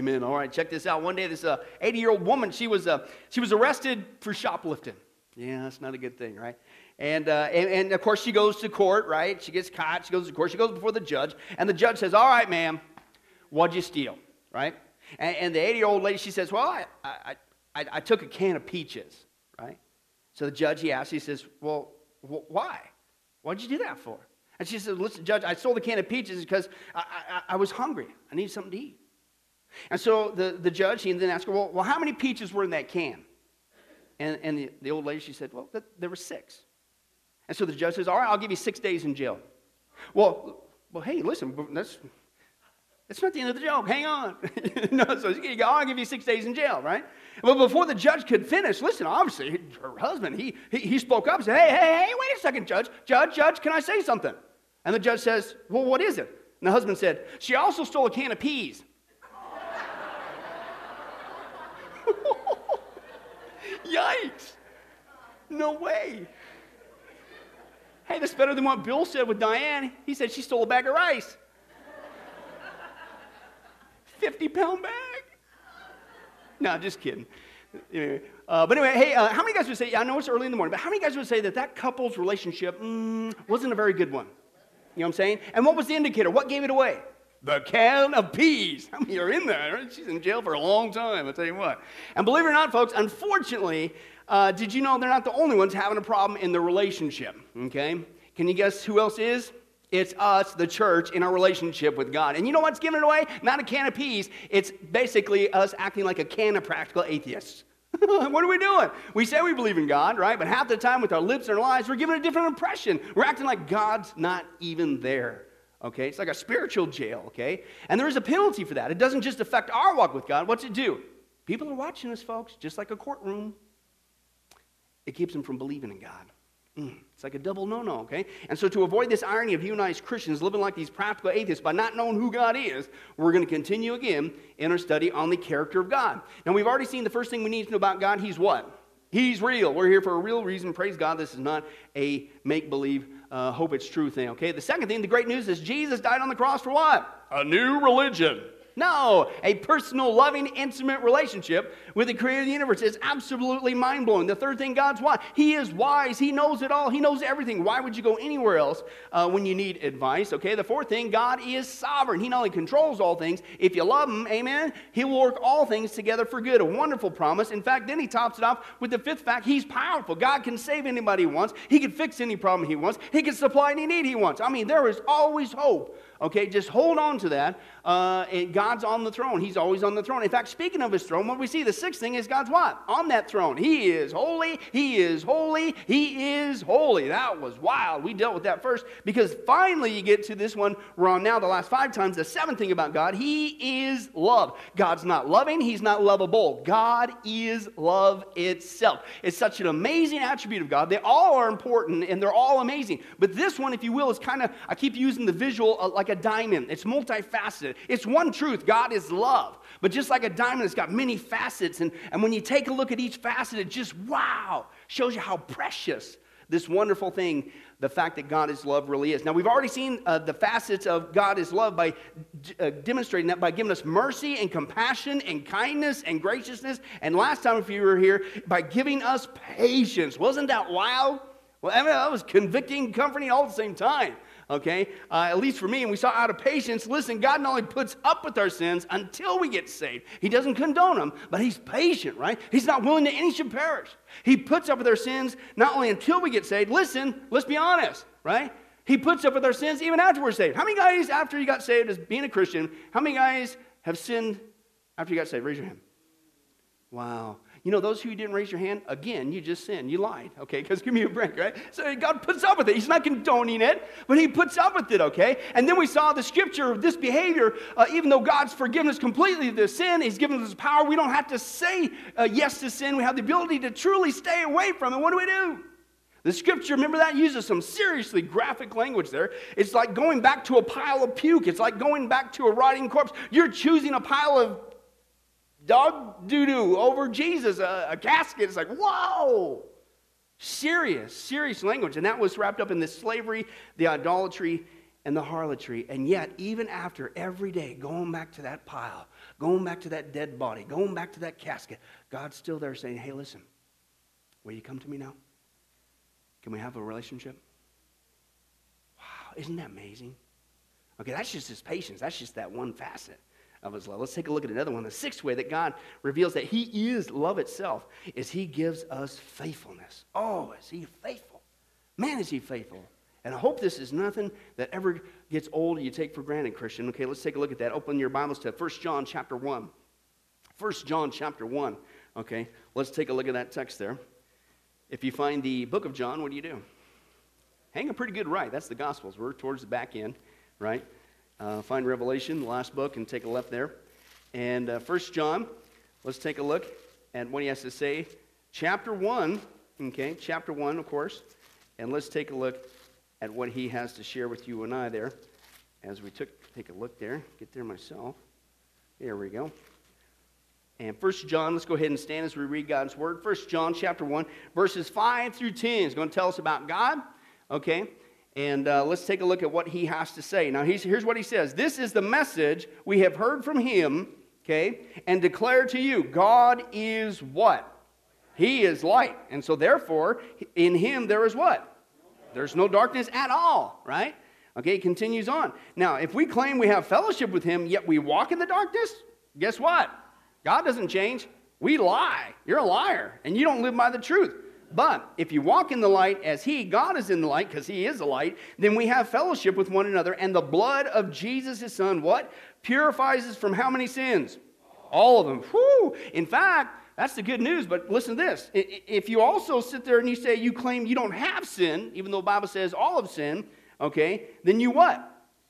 Amen. All right, check this out. One day, this 80 uh, year old woman, she was, uh, she was arrested for shoplifting. Yeah, that's not a good thing, right? And, uh, and, and of course, she goes to court, right? She gets caught. She goes to court. She goes before the judge. And the judge says, All right, ma'am, what'd you steal, right? And, and the 80 year old lady, she says, Well, I, I, I, I, took a can of peaches, right? So the judge, he asks, he says, Well, wh- why? What'd you do that for? And she says, Listen, judge, I stole the can of peaches because I, I, I was hungry. I needed something to eat. And so the, the judge, he then asked her, well, well, how many peaches were in that can? And, and the, the old lady, she said, Well, th- there were six. And so the judge says, All right, I'll give you six days in jail. Well, well hey, listen, that's, that's not the end of the joke. Hang on. no, so you go, I'll give you six days in jail, right? Well, before the judge could finish, listen, obviously, her husband, he, he, he spoke up and said, Hey, hey, hey, wait a second, judge. Judge, judge, can I say something? And the judge says, Well, what is it? And the husband said, She also stole a can of peas. Yikes. No way. Hey, that's better than what Bill said with Diane. He said she stole a bag of rice. 50 pound bag? No, just kidding. Uh, but anyway, hey, uh, how many guys would say, I know it's early in the morning, but how many guys would say that that couple's relationship mm, wasn't a very good one? You know what I'm saying? And what was the indicator? What gave it away? The can of peas. I mean, you're in there? Right? She's in jail for a long time, I'll tell you what. And believe it or not, folks, unfortunately, uh, did you know they're not the only ones having a problem in the relationship? Okay? Can you guess who else is? It's us, the church, in our relationship with God. And you know what's giving it away? Not a can of peas. It's basically us acting like a can of practical atheists. what are we doing? We say we believe in God, right? But half the time with our lips and our lives, we're giving a different impression. We're acting like God's not even there okay? It's like a spiritual jail, okay? And there is a penalty for that. It doesn't just affect our walk with God. What's it do? People are watching us, folks, just like a courtroom. It keeps them from believing in God. Mm, it's like a double no no, okay? And so, to avoid this irony of you and I as Christians living like these practical atheists by not knowing who God is, we're going to continue again in our study on the character of God. Now, we've already seen the first thing we need to know about God He's what? He's real. We're here for a real reason. Praise God. This is not a make believe uh, hope it's true thing, okay? The second thing, the great news is Jesus died on the cross for what? A new religion. No, a personal, loving, intimate relationship with the creator of the universe is absolutely mind blowing. The third thing, God's what? He is wise. He knows it all. He knows everything. Why would you go anywhere else uh, when you need advice? Okay, the fourth thing, God is sovereign. He not only controls all things, if you love Him, amen, He will work all things together for good. A wonderful promise. In fact, then He tops it off with the fifth fact He's powerful. God can save anybody He wants, He can fix any problem He wants, He can supply any need He wants. I mean, there is always hope Okay, just hold on to that. Uh, and God's on the throne. He's always on the throne. In fact, speaking of his throne, what we see, the sixth thing is God's what? On that throne. He is holy. He is holy. He is holy. That was wild. We dealt with that first because finally you get to this one we're on now the last five times. The seventh thing about God, he is love. God's not loving. He's not lovable. God is love itself. It's such an amazing attribute of God. They all are important and they're all amazing. But this one, if you will, is kind of, I keep using the visual uh, like a diamond. It's multifaceted. It's one truth God is love. But just like a diamond, it's got many facets. And, and when you take a look at each facet, it just, wow, shows you how precious this wonderful thing, the fact that God is love, really is. Now, we've already seen uh, the facets of God is love by d- uh, demonstrating that by giving us mercy and compassion and kindness and graciousness. And last time, if you were here, by giving us patience. Wasn't that wild? Well, I mean, that was convicting, comforting all at the same time okay? Uh, at least for me. And we saw out of patience, listen, God not only puts up with our sins until we get saved, He doesn't condone them, but He's patient, right? He's not willing that any should perish. He puts up with our sins not only until we get saved, listen, let's be honest, right? He puts up with our sins even after we're saved. How many guys, after you got saved as being a Christian, how many guys have sinned after you got saved? Raise your hand. Wow. You know, those who didn't raise your hand, again, you just sinned. You lied, okay? Because give me a break, right? So God puts up with it. He's not condoning it, but He puts up with it, okay? And then we saw the scripture of this behavior, uh, even though God's forgiven us completely of the sin, He's given us power. We don't have to say uh, yes to sin. We have the ability to truly stay away from it. What do we do? The scripture, remember that, uses some seriously graphic language there. It's like going back to a pile of puke. It's like going back to a rotting corpse. You're choosing a pile of dog doo doo over Jesus, a, a casket. It's like, whoa! Serious, serious language. And that was wrapped up in the slavery, the idolatry, and the harlotry. And yet, even after every day going back to that pile, going back to that dead body, going back to that casket, God's still there saying, Hey, listen, will you come to me now? Can we have a relationship? Wow, isn't that amazing? Okay, that's just his patience. That's just that one facet of his love. Let's take a look at another one. The sixth way that God reveals that he is love itself is he gives us faithfulness. Oh, is he faithful? Man, is he faithful. And I hope this is nothing that ever gets old you take for granted, Christian. Okay, let's take a look at that. Open your Bibles to 1 John chapter 1. 1 John chapter 1. Okay, let's take a look at that text there. If you find the book of John, what do you do? Hang a pretty good right. That's the Gospels. We're towards the back end, right? Uh, find Revelation, the last book, and take a left there. And uh, John, let's take a look at what he has to say. Chapter 1, okay, chapter 1, of course. And let's take a look at what he has to share with you and I there as we took, take a look there. Get there myself. There we go. And First John, let's go ahead and stand as we read God's word. First John chapter 1, verses 5 through 10 is going to tell us about God. Okay? And uh, let's take a look at what he has to say. Now, here's what he says This is the message we have heard from him, okay, and declare to you God is what? He is light. And so, therefore, in him there is what? There's no darkness at all, right? Okay, it continues on. Now, if we claim we have fellowship with him, yet we walk in the darkness, guess what? God doesn't change. We lie. You're a liar, and you don't live by the truth. But if you walk in the light as He, God is in the light because He is the light, then we have fellowship with one another. And the blood of Jesus, His Son, what? Purifies us from how many sins? All of them. Whew. In fact, that's the good news, but listen to this. If you also sit there and you say you claim you don't have sin, even though the Bible says all of sin, okay, then you what?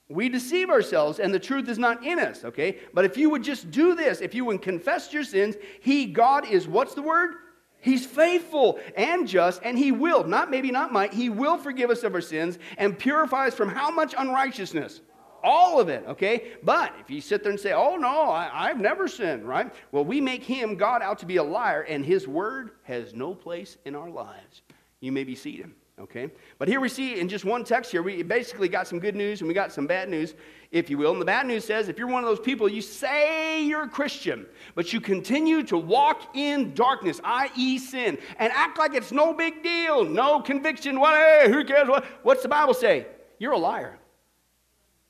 We deceive ourselves and the truth is not in us, okay? But if you would just do this, if you would confess your sins, He, God, is what's the word? He's faithful and just, and He will, not maybe not might, He will forgive us of our sins and purify us from how much unrighteousness? all of it, okay? But if you sit there and say, oh no, I, have never sinned, right? Well, we make him, God, out to be a liar, and his word has no place in our lives. You may be seated, okay? But here we see in just one text here, we basically got some good news and we got some bad news, if you will. And the bad news says if you're one of those people, you say you're a Christian, but you continue to walk in darkness, i.e., sin, and act like it's no big deal, no conviction, what, hey, who cares? What, what's the Bible say? You're a liar.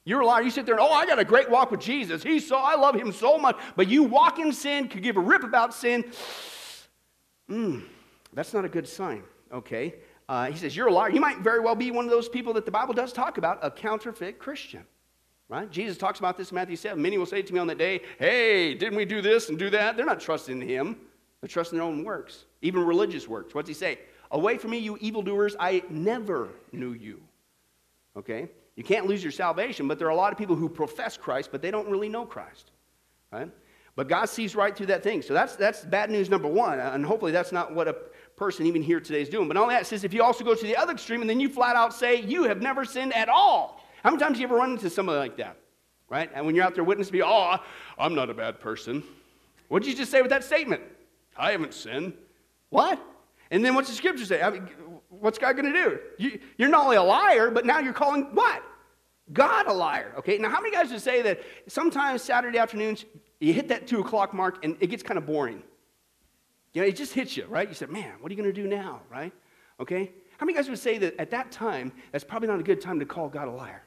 You're a liar. You sit there and, oh, I got a great walk with Jesus. He's so, I love him so much. But you walk in sin, could give a rip about sin. Mm, that's not a good sign, okay? Uh, he says, You're a liar. You might very well be one of those people that the Bible does talk about, a counterfeit Christian. Right? Jesus talks about this in Matthew 7. Many will say to me on that day, Hey, didn't we do this and do that? They're not trusting him, they're trusting their own works, even religious works. What's he say? Away from me, you evildoers, I never knew you. Okay? You can't lose your salvation, but there are a lot of people who profess Christ, but they don't really know Christ. Right? But God sees right through that thing. So that's, that's bad news number one. And hopefully that's not what a person even here today is doing. But all that, says if you also go to the other extreme and then you flat out say you have never sinned at all. How many times do you ever run into somebody like that? Right? And when you're out there witnessing, be, oh, I'm not a bad person. What did you just say with that statement? I haven't sinned. What? And then what's the scripture say? I mean, what's God going to do? You, you're not only a liar, but now you're calling what? God a liar. Okay, now how many guys would say that sometimes Saturday afternoons you hit that two o'clock mark and it gets kind of boring? You know, it just hits you, right? You said, man, what are you going to do now, right? Okay? How many guys would say that at that time, that's probably not a good time to call God a liar?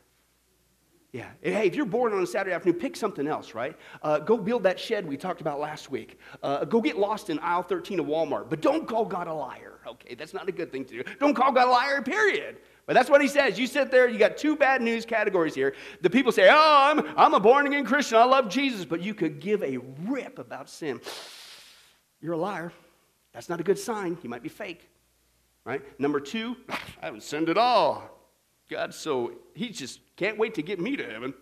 Yeah. Hey, if you're bored on a Saturday afternoon, pick something else, right? Uh, go build that shed we talked about last week. Uh, go get lost in aisle 13 of Walmart. But don't call God a liar, okay? That's not a good thing to do. Don't call God a liar, period. But that's what he says. You sit there, you got two bad news categories here. The people say, Oh, I'm, I'm a born again Christian. I love Jesus. But you could give a rip about sin. You're a liar. That's not a good sign. You might be fake. Right? Number two, I haven't sinned at all. God, so he just can't wait to get me to heaven.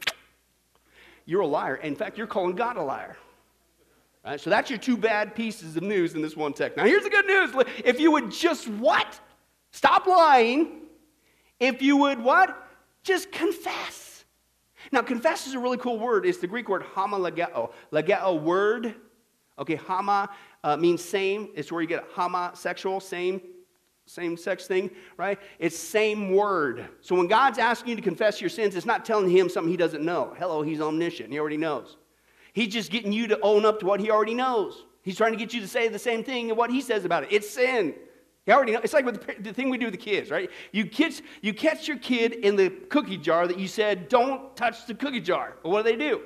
You're a liar. In fact, you're calling God a liar. Right? So that's your two bad pieces of news in this one text. Now, here's the good news. If you would just what? Stop lying if you would what? Just confess. Now, confess is a really cool word. It's the Greek word homologeo. Legeo, word. Okay, hama uh, means same. It's where you get homosexual, same. same sex thing, right? It's same word. So when God's asking you to confess your sins, it's not telling him something he doesn't know. Hello, he's omniscient. He already knows. He's just getting you to own up to what he already knows. He's trying to get you to say the same thing and what he says about it. It's sin. He already knows. It's like with the, the thing we do with the kids, right? You kids, you catch your kid in the cookie jar that you said don't touch the cookie jar. But what do they do?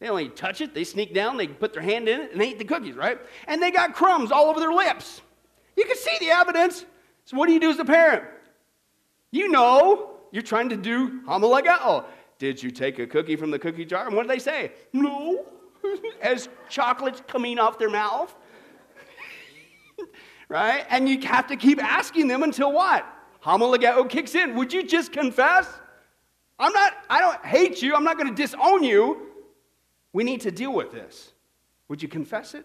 They only touch it. They sneak down. They put their hand in it and they eat the cookies, right? And they got crumbs all over their lips. You can see the evidence. So what do you do as a parent? You know you're trying to do homologao. Did you take a cookie from the cookie jar? And what do they say? No. as chocolate's coming off their mouth. right? And you have to keep asking them until what? Homologao kicks in. Would you just confess? I'm not, I don't hate you. I'm not going to disown you. We need to deal with this. Would you confess it?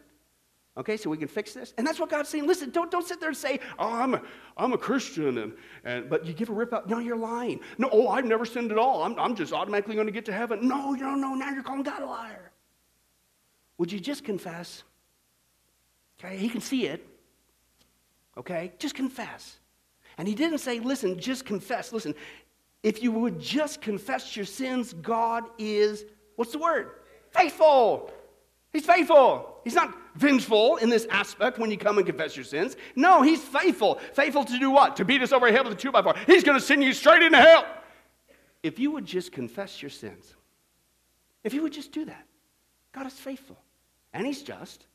Okay, so we can fix this. And that's what God's saying. Listen, don't, don't sit there and say, oh, I'm a, I'm a Christian, and, and, but you give a rip out. No, you're lying. No, oh, I've never sinned at all. I'm, I'm just automatically going to get to heaven. No, no, no, now you're calling God a liar. Would you just confess? Okay, he can see it. Okay, just confess. And he didn't say, listen, just confess. Listen, if you would just confess your sins, God is, what's the word? Faithful. He's faithful. He's not vengeful in this aspect when you come and confess your sins. No, he's faithful. Faithful to do what? To beat us over the head with a two by four. He's going to send you straight into hell. If you would just confess your sins, if you would just do that, God is faithful and he's just.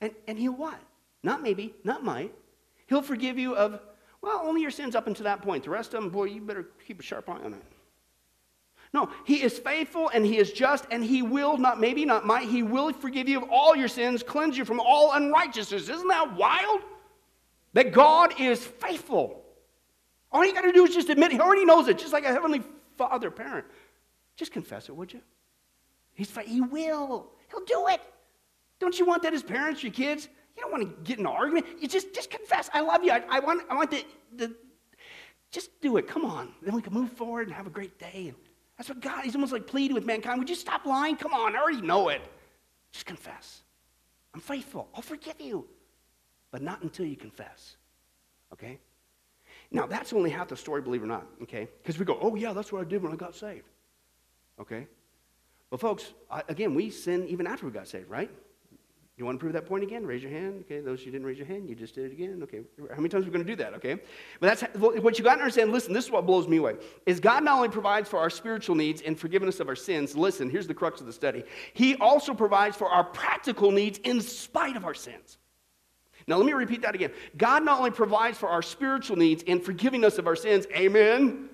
And, and he'll what? Not maybe, not might. He'll forgive you of, well, only your sins up until that point. The rest of them, boy, you better keep a sharp eye on it. No, he is faithful and he is just and he will not, maybe not might, he will forgive you of all your sins, cleanse you from all unrighteousness. Isn't that wild? That God is faithful. All you got to do is just admit, he already knows it, just like a heavenly father parent. Just confess it, would you? He's, he will. He'll do it. Don't you want that as parents, your kids? You don't want to get in an argument. You just, just confess. I love you. I, I want, I want the, the, just do it. Come on. Then we can move forward and have a great day. That's what God, he's almost like pleading with mankind. Would you stop lying? Come on. I already know it. Just confess. I'm faithful. I'll forgive you. But not until you confess. Okay? Now, that's only half the story, believe it or not. Okay? Because we go, oh, yeah, that's what I did when I got saved. Okay? But, folks, I, again, we sin even after we got saved, right? You want to prove that point again? Raise your hand. Okay, those who didn't raise your hand, you just did it again. Okay, how many times are we going to do that? Okay, but that's what you got to understand. Listen, this is what blows me away: is God not only provides for our spiritual needs and forgiveness of our sins. Listen, here's the crux of the study. He also provides for our practical needs in spite of our sins. Now, let me repeat that again. God not only provides for our spiritual needs and forgiving us of our sins. Amen.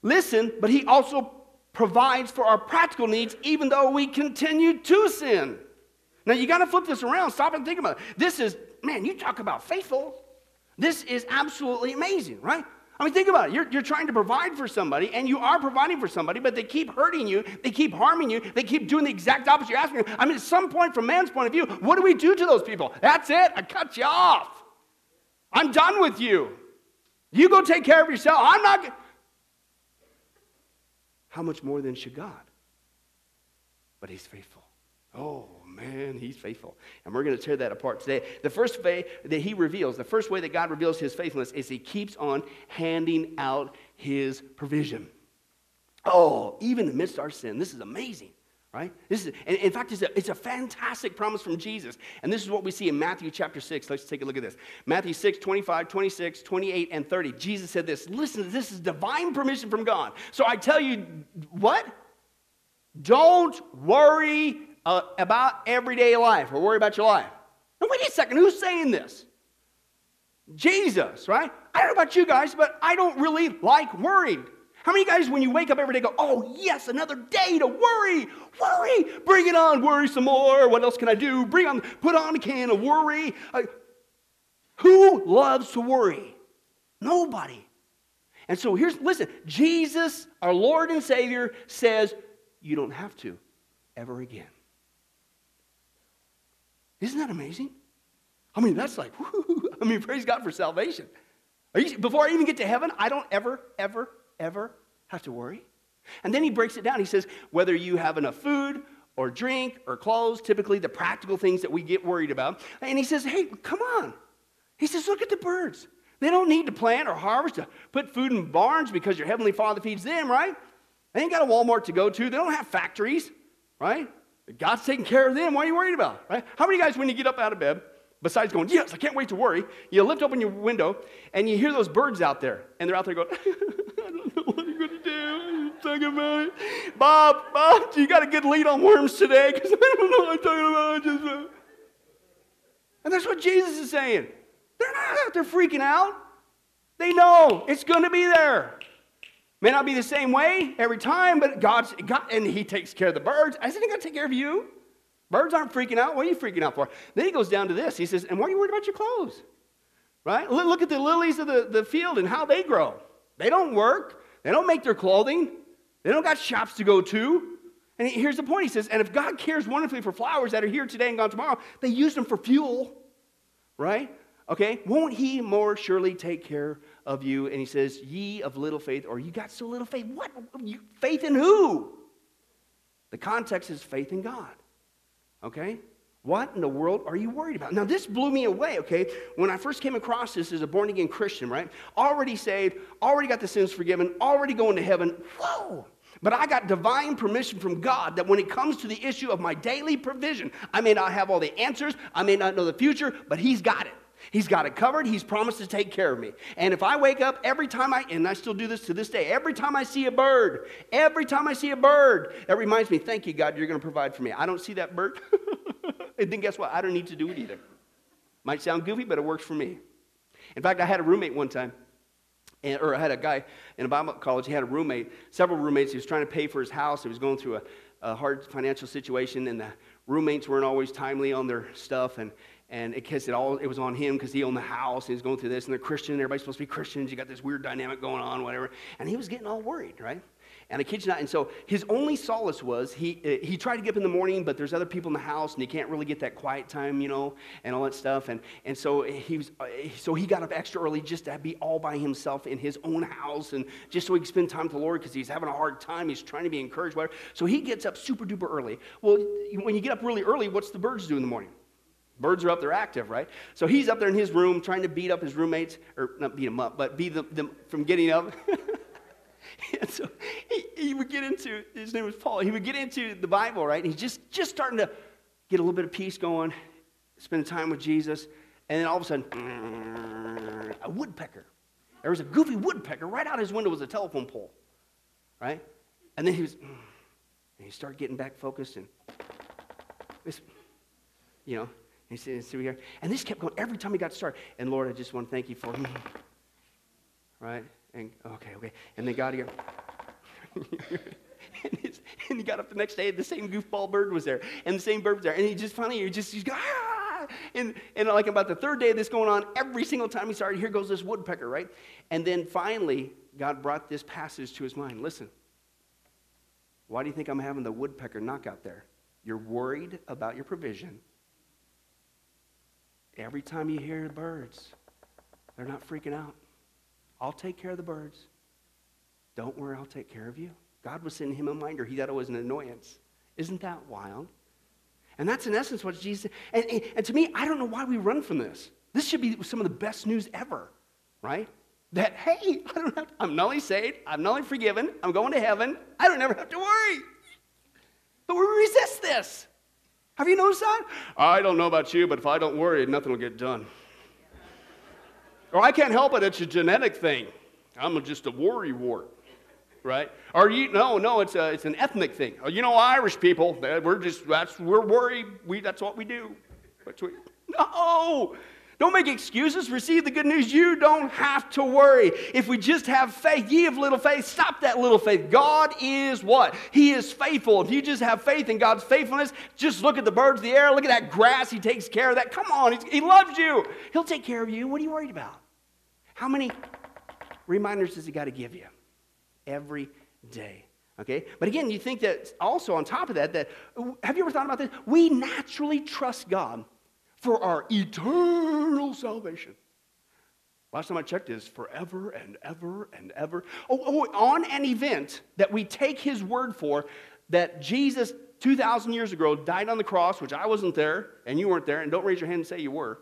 Listen, but He also provides for our practical needs even though we continue to sin. Now you got to flip this around. Stop and think about it. This is, man, you talk about faithful. This is absolutely amazing, right? I mean, think about it. You're, you're trying to provide for somebody, and you are providing for somebody, but they keep hurting you. They keep harming you. They keep doing the exact opposite you're asking. I mean, at some point, from man's point of view, what do we do to those people? That's it. I cut you off. I'm done with you. You go take care of yourself. I'm not how much more than should God? But He's faithful. Oh, man, He's faithful. And we're going to tear that apart today. The first way that He reveals, the first way that God reveals His faithfulness is He keeps on handing out His provision. Oh, even amidst our sin, this is amazing right? This is, and in fact, it's a, it's a fantastic promise from Jesus. And this is what we see in Matthew chapter 6. Let's take a look at this. Matthew 6, 25, 26, 28, and 30. Jesus said this Listen, this is divine permission from God. So I tell you, what? Don't worry uh, about everyday life or worry about your life. Now, wait a second. Who's saying this? Jesus, right? I don't know about you guys, but I don't really like worrying. How many guys, when you wake up every day, go, oh, yes, another day to worry, worry, bring it on, worry some more. What else can I do? Bring on, put on a can of worry. I, who loves to worry? Nobody. And so here's, listen, Jesus, our Lord and Savior, says, you don't have to ever again. Isn't that amazing? I mean, that's like, I mean, praise God for salvation. You, before I even get to heaven, I don't ever, ever, ever have to worry. And then he breaks it down. He says, whether you have enough food or drink or clothes, typically the practical things that we get worried about. And he says, hey, come on. He says, Look at the birds. They don't need to plant or harvest to put food in barns because your heavenly Father feeds them, right? They ain't got a Walmart to go to. They don't have factories, right? God's taking care of them. What are you worried about, right? How many guys, when you get up out of bed, besides going, yes, I can't wait to worry, you lift open your window and you hear those birds out there, and they're out there going, I don't know what I'm going to do. I'm talking about it. Bob, Bob, you got a good lead on worms today? Because I don't know what I'm talking about. Just, uh... And that's what Jesus is saying. They're not out there freaking out. They know it's going to be there. May not be the same way every time, but God's God, and He takes care of the birds. Isn't He going to take care of you? Birds aren't freaking out. What are you freaking out for? Then he goes down to this. He says, And why are you worried about your clothes? Right? Look at the lilies of the, the field and how they grow. They don't work, they don't make their clothing, they don't got shops to go to. And here's the point he says, And if God cares wonderfully for flowers that are here today and gone tomorrow, they use them for fuel, right? Okay, won't he more surely take care of you? And he says, Ye of little faith, or you got so little faith. What? Faith in who? The context is faith in God. Okay? What in the world are you worried about? Now, this blew me away, okay? When I first came across this as a born again Christian, right? Already saved, already got the sins forgiven, already going to heaven. Whoa! But I got divine permission from God that when it comes to the issue of my daily provision, I may not have all the answers, I may not know the future, but He's got it. He's got it covered. He's promised to take care of me. And if I wake up every time I, and I still do this to this day, every time I see a bird, every time I see a bird, that reminds me, thank you, God, you're going to provide for me. I don't see that bird. and then guess what? I don't need to do it either. Might sound goofy, but it works for me. In fact, I had a roommate one time. And, or I had a guy in a Bible college, he had a roommate, several roommates. He was trying to pay for his house. He was going through a, a hard financial situation, and the roommates weren't always timely on their stuff. And, and it, it, all, it was on him because he owned the house and was going through this and they're christian And everybody's supposed to be christians you got this weird dynamic going on whatever and he was getting all worried right and I kid you not, and so his only solace was he, uh, he tried to get up in the morning, but there's other people in the house, and he can't really get that quiet time, you know, and all that stuff. And, and so, he was, uh, so he got up extra early just to be all by himself in his own house, and just so he could spend time with the Lord because he's having a hard time. He's trying to be encouraged, whatever. So he gets up super duper early. Well, when you get up really early, what's the birds do in the morning? Birds are up there active, right? So he's up there in his room trying to beat up his roommates, or not beat them up, but beat them, them from getting up. and so he, he, would get into, his name was Paul, he would get into the Bible, right? And he's just, just starting to get a little bit of peace going, spending time with Jesus, and then all of a sudden, a woodpecker. There was a goofy woodpecker right out his window was a telephone pole, right? And then he was, and he started getting back focused, and you know, he said, here. And this kept going every time he got started. And Lord, I just want to thank you for him. Right? And okay, okay. And then God here. and, and, he got up the next day, and the same goofball bird was there, and the same bird was there. And he just finally, he just, he's going, ah! And, and like about the third day of this going on, every single time he started, here goes this woodpecker, right? And then finally, God brought this passage to his mind. Listen, why do you think I'm having the woodpecker knockout there? You're worried about your provision Every time you hear the birds, they're not freaking out. I'll take care of the birds. Don't worry, I'll take care of you. God was sending him a reminder. He thought it was an annoyance. Isn't that wild? And that's in essence what Jesus and, and, and, to me, I don't know why we run from this. This should be some of the best news ever, right? That, hey, I don't have, I'm only saved, I'm only forgiven, I'm going to heaven, I don't ever have to worry. But we resist this. Have you noticed that? I don't know about you, but if I don't worry, nothing will get done. or I can't help it, it's a genetic thing. I'm just a worry wart, right? Or you, no, no, it's, a, it's an ethnic thing. Oh, you know, Irish people, we're just, that's, we're worried. We, that's what we do. That's what, no! Don't make excuses. Receive the good news. You don't have to worry. If we just have faith, ye of little faith, stop that little faith. God is what? He is faithful. If you just have faith in God's faithfulness, just look at the birds of the air, look at that grass. He takes care of that. Come on, he loves you. He'll take care of you. What are you worried about? How many reminders does he got to give you? Every day. Okay? But again, you think that also on top of that, that have you ever thought about this? We naturally trust God for our eternal salvation. Last time I checked is forever and ever and ever. Oh, oh, on an event that we take his word for, that Jesus 2,000 years ago died on the cross, which I wasn't there and you weren't there, and don't raise your hand and say you were.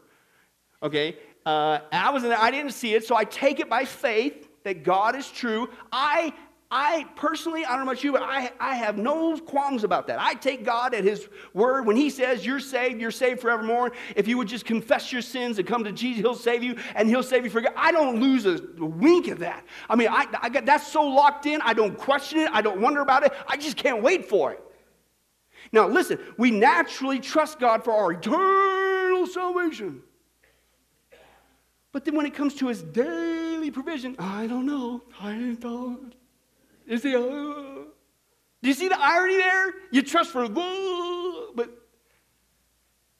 Okay? uh, I was in there, I didn't see it, so I take it by faith that God is true. I I personally, I don't know about you, but I, I have no qualms about that. I take God at His word. When He says you're saved, you're saved forevermore. If you would just confess your sins and come to Jesus, He'll save you and He'll save you for God. I don't lose a wink of that. I mean, I, I got that's so locked in. I don't question it. I don't wonder about it. I just can't wait for it. Now, listen, we naturally trust God for our eternal salvation. But then when it comes to His daily provision, I don't know. I don't. You see, do you see the irony there? You trust for, but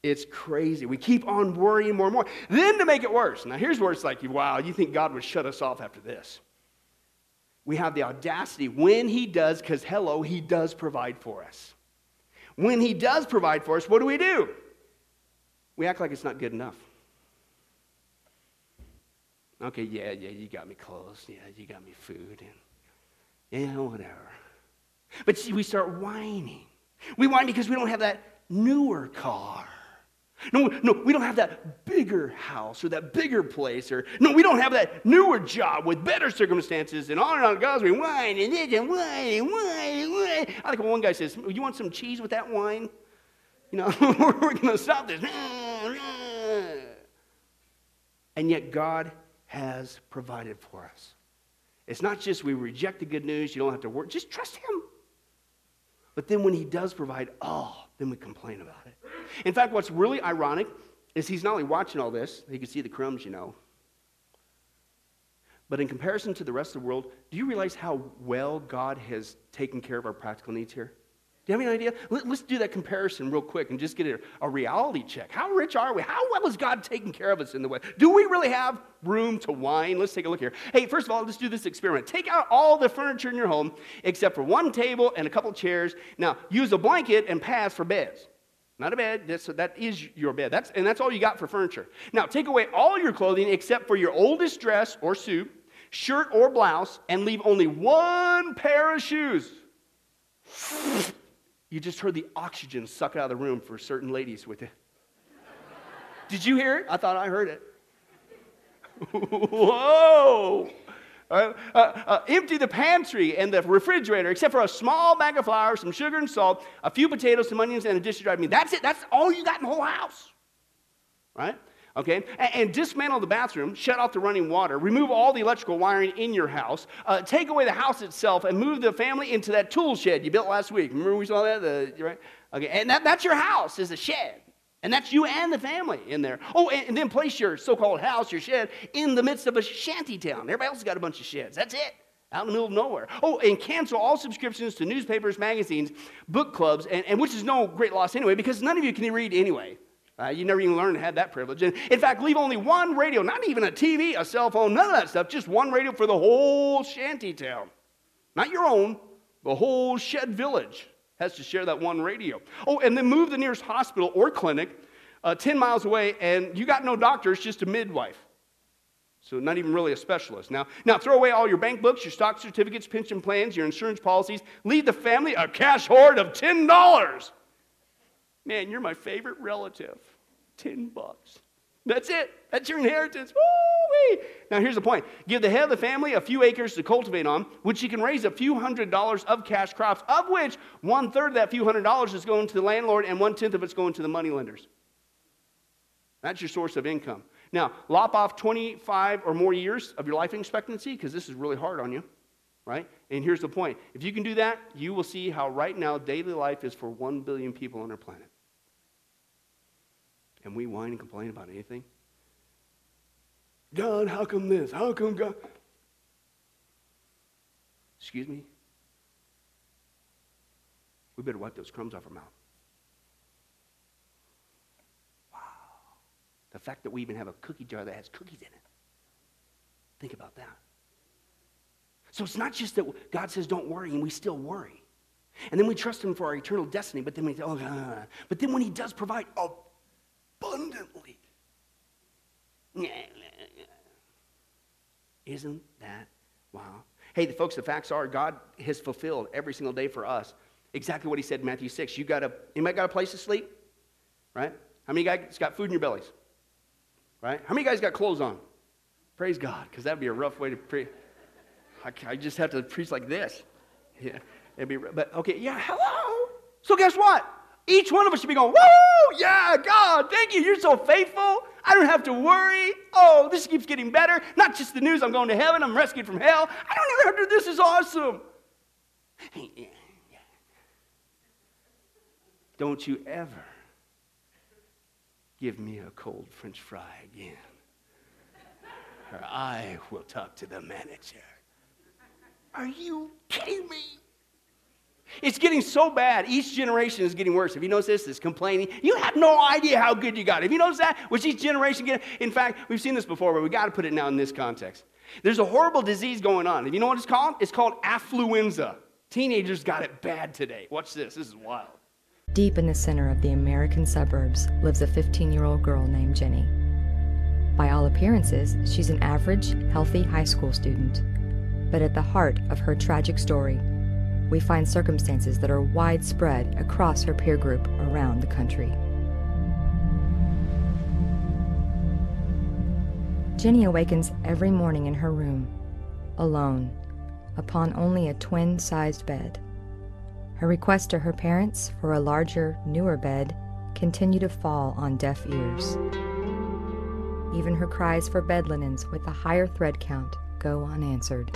it's crazy. We keep on worrying more and more. Then to make it worse, now here's where it's like, wow, you think God would shut us off after this. We have the audacity when He does, because hello, He does provide for us. When He does provide for us, what do we do? We act like it's not good enough. Okay, yeah, yeah, you got me clothes. Yeah, you got me food. And yeah, whatever. But see, we start whining. We whine because we don't have that newer car. No, no, we don't have that bigger house or that bigger place, or no, we don't have that newer job with better circumstances, and on and on it goes. We whine and it and whine and whine and whine. I when one guy says, "You want some cheese with that wine?" You know, we're going to stop this. And yet, God has provided for us. It's not just we reject the good news, you don't have to work, just trust Him. But then when He does provide, oh, then we complain about it. In fact, what's really ironic is He's not only watching all this, He can see the crumbs, you know. But in comparison to the rest of the world, do you realize how well God has taken care of our practical needs here? Do you have any idea? Let, us do that comparison real quick and just get a, a, reality check. How rich are we? How well is God taking care of us in the way? Do we really have room to whine? Let's take a look here. Hey, first of all, let's do this experiment. Take out all the furniture in your home except for one table and a couple chairs. Now, use a blanket and pass for beds. Not a bed, that's, that is your bed. That's, and that's all you got for furniture. Now, take away all your clothing except for your oldest dress or suit, shirt or blouse, and leave only one pair of shoes. You just heard the oxygen suck out of the room for certain ladies with it. Did you hear it? I thought I heard it. Whoa! Uh, uh, uh, empty the pantry and the refrigerator except for a small bag of flour, some sugar and salt, a few potatoes, some onions, and a dish of dried meat. That's it. That's all you got in the whole house. Right? Okay? And, and, dismantle the bathroom, shut off the running water, remove all the electrical wiring in your house, uh, take away the house itself, and move the family into that tool shed you built last week. Remember we saw that? The, right? Okay, and that, that's your house, is a shed. And that's you and the family in there. Oh, and, and then place your so called house, your shed, in the midst of a shanty town. Everybody else has got a bunch of sheds. That's it out in the middle of nowhere. Oh, and cancel all subscriptions to newspapers, magazines, book clubs, and, and which is no great loss anyway, because none of you can read anyway. Uh, you never even learned to have that privilege. And in fact, leave only one radio, not even a TV, a cell phone, none of that stuff, just one radio for the whole shanty town. Not your own, the whole shed village has to share that one radio. Oh, and then move the nearest hospital or clinic uh, 10 miles away, and you got no doctor, it's just a midwife. So not even really a specialist. Now, now throw away all your bank books, your stock certificates, pension plans, your insurance policies. Leave the family a cash hoard of $10. Man, you're my favorite relative. 10 bucks. That's it. That's your inheritance. Woo-wee. Now, here's the point give the head of the family a few acres to cultivate on, which he can raise a few hundred dollars of cash crops, of which one third of that few hundred dollars is going to the landlord and one tenth of it's going to the money lenders. That's your source of income. Now, lop off 25 or more years of your life expectancy because this is really hard on you, right? And here's the point if you can do that, you will see how right now daily life is for 1 billion people on our planet. And we whine and complain about anything? God, how come this? How come God? Excuse me? We better wipe those crumbs off our mouth. Wow. The fact that we even have a cookie jar that has cookies in it. Think about that. So it's not just that God says don't worry and we still worry. And then we trust Him for our eternal destiny, but then we, say, oh, but then when He does provide, oh, abundantly. Isn't that wow? Hey, the folks, the facts are God has fulfilled every single day for us exactly what he said in Matthew 6. You got a anybody got a place to sleep? Right? How many guys got food in your bellies? right? How many guys got clothes on? Praise God, because that'd be a rough way to preach. I, I, just have to preach like this. Yeah, it'd be, but okay, yeah, hello. So guess what? Each one of us should be going, woo, yeah, God, thank you. You're so faithful. I don't have to worry. Oh, this keeps getting better. Not just the news, I'm going to heaven, I'm rescued from hell. I don't even have to, this is awesome. Don't you ever give me a cold french fry again, or I will talk to the manager. Are you kidding me? It's getting so bad. Each generation is getting worse. Have you noticed this? This complaining. You have no idea how good you got. Have you noticed that? Which each generation get. In fact, we've seen this before, but we got to put it now in this context. There's a horrible disease going on. Have you know what it's called? It's called affluenza. Teenagers got it bad today. Watch this. This is wild. Deep in the center of the American suburbs lives a 15 year old girl named Jenny. By all appearances, she's an average, healthy high school student. But at the heart of her tragic story, we find circumstances that are widespread across her peer group around the country. Jenny awakens every morning in her room, alone, upon only a twin sized bed. Her requests to her parents for a larger, newer bed continue to fall on deaf ears. Even her cries for bed linens with a higher thread count go unanswered.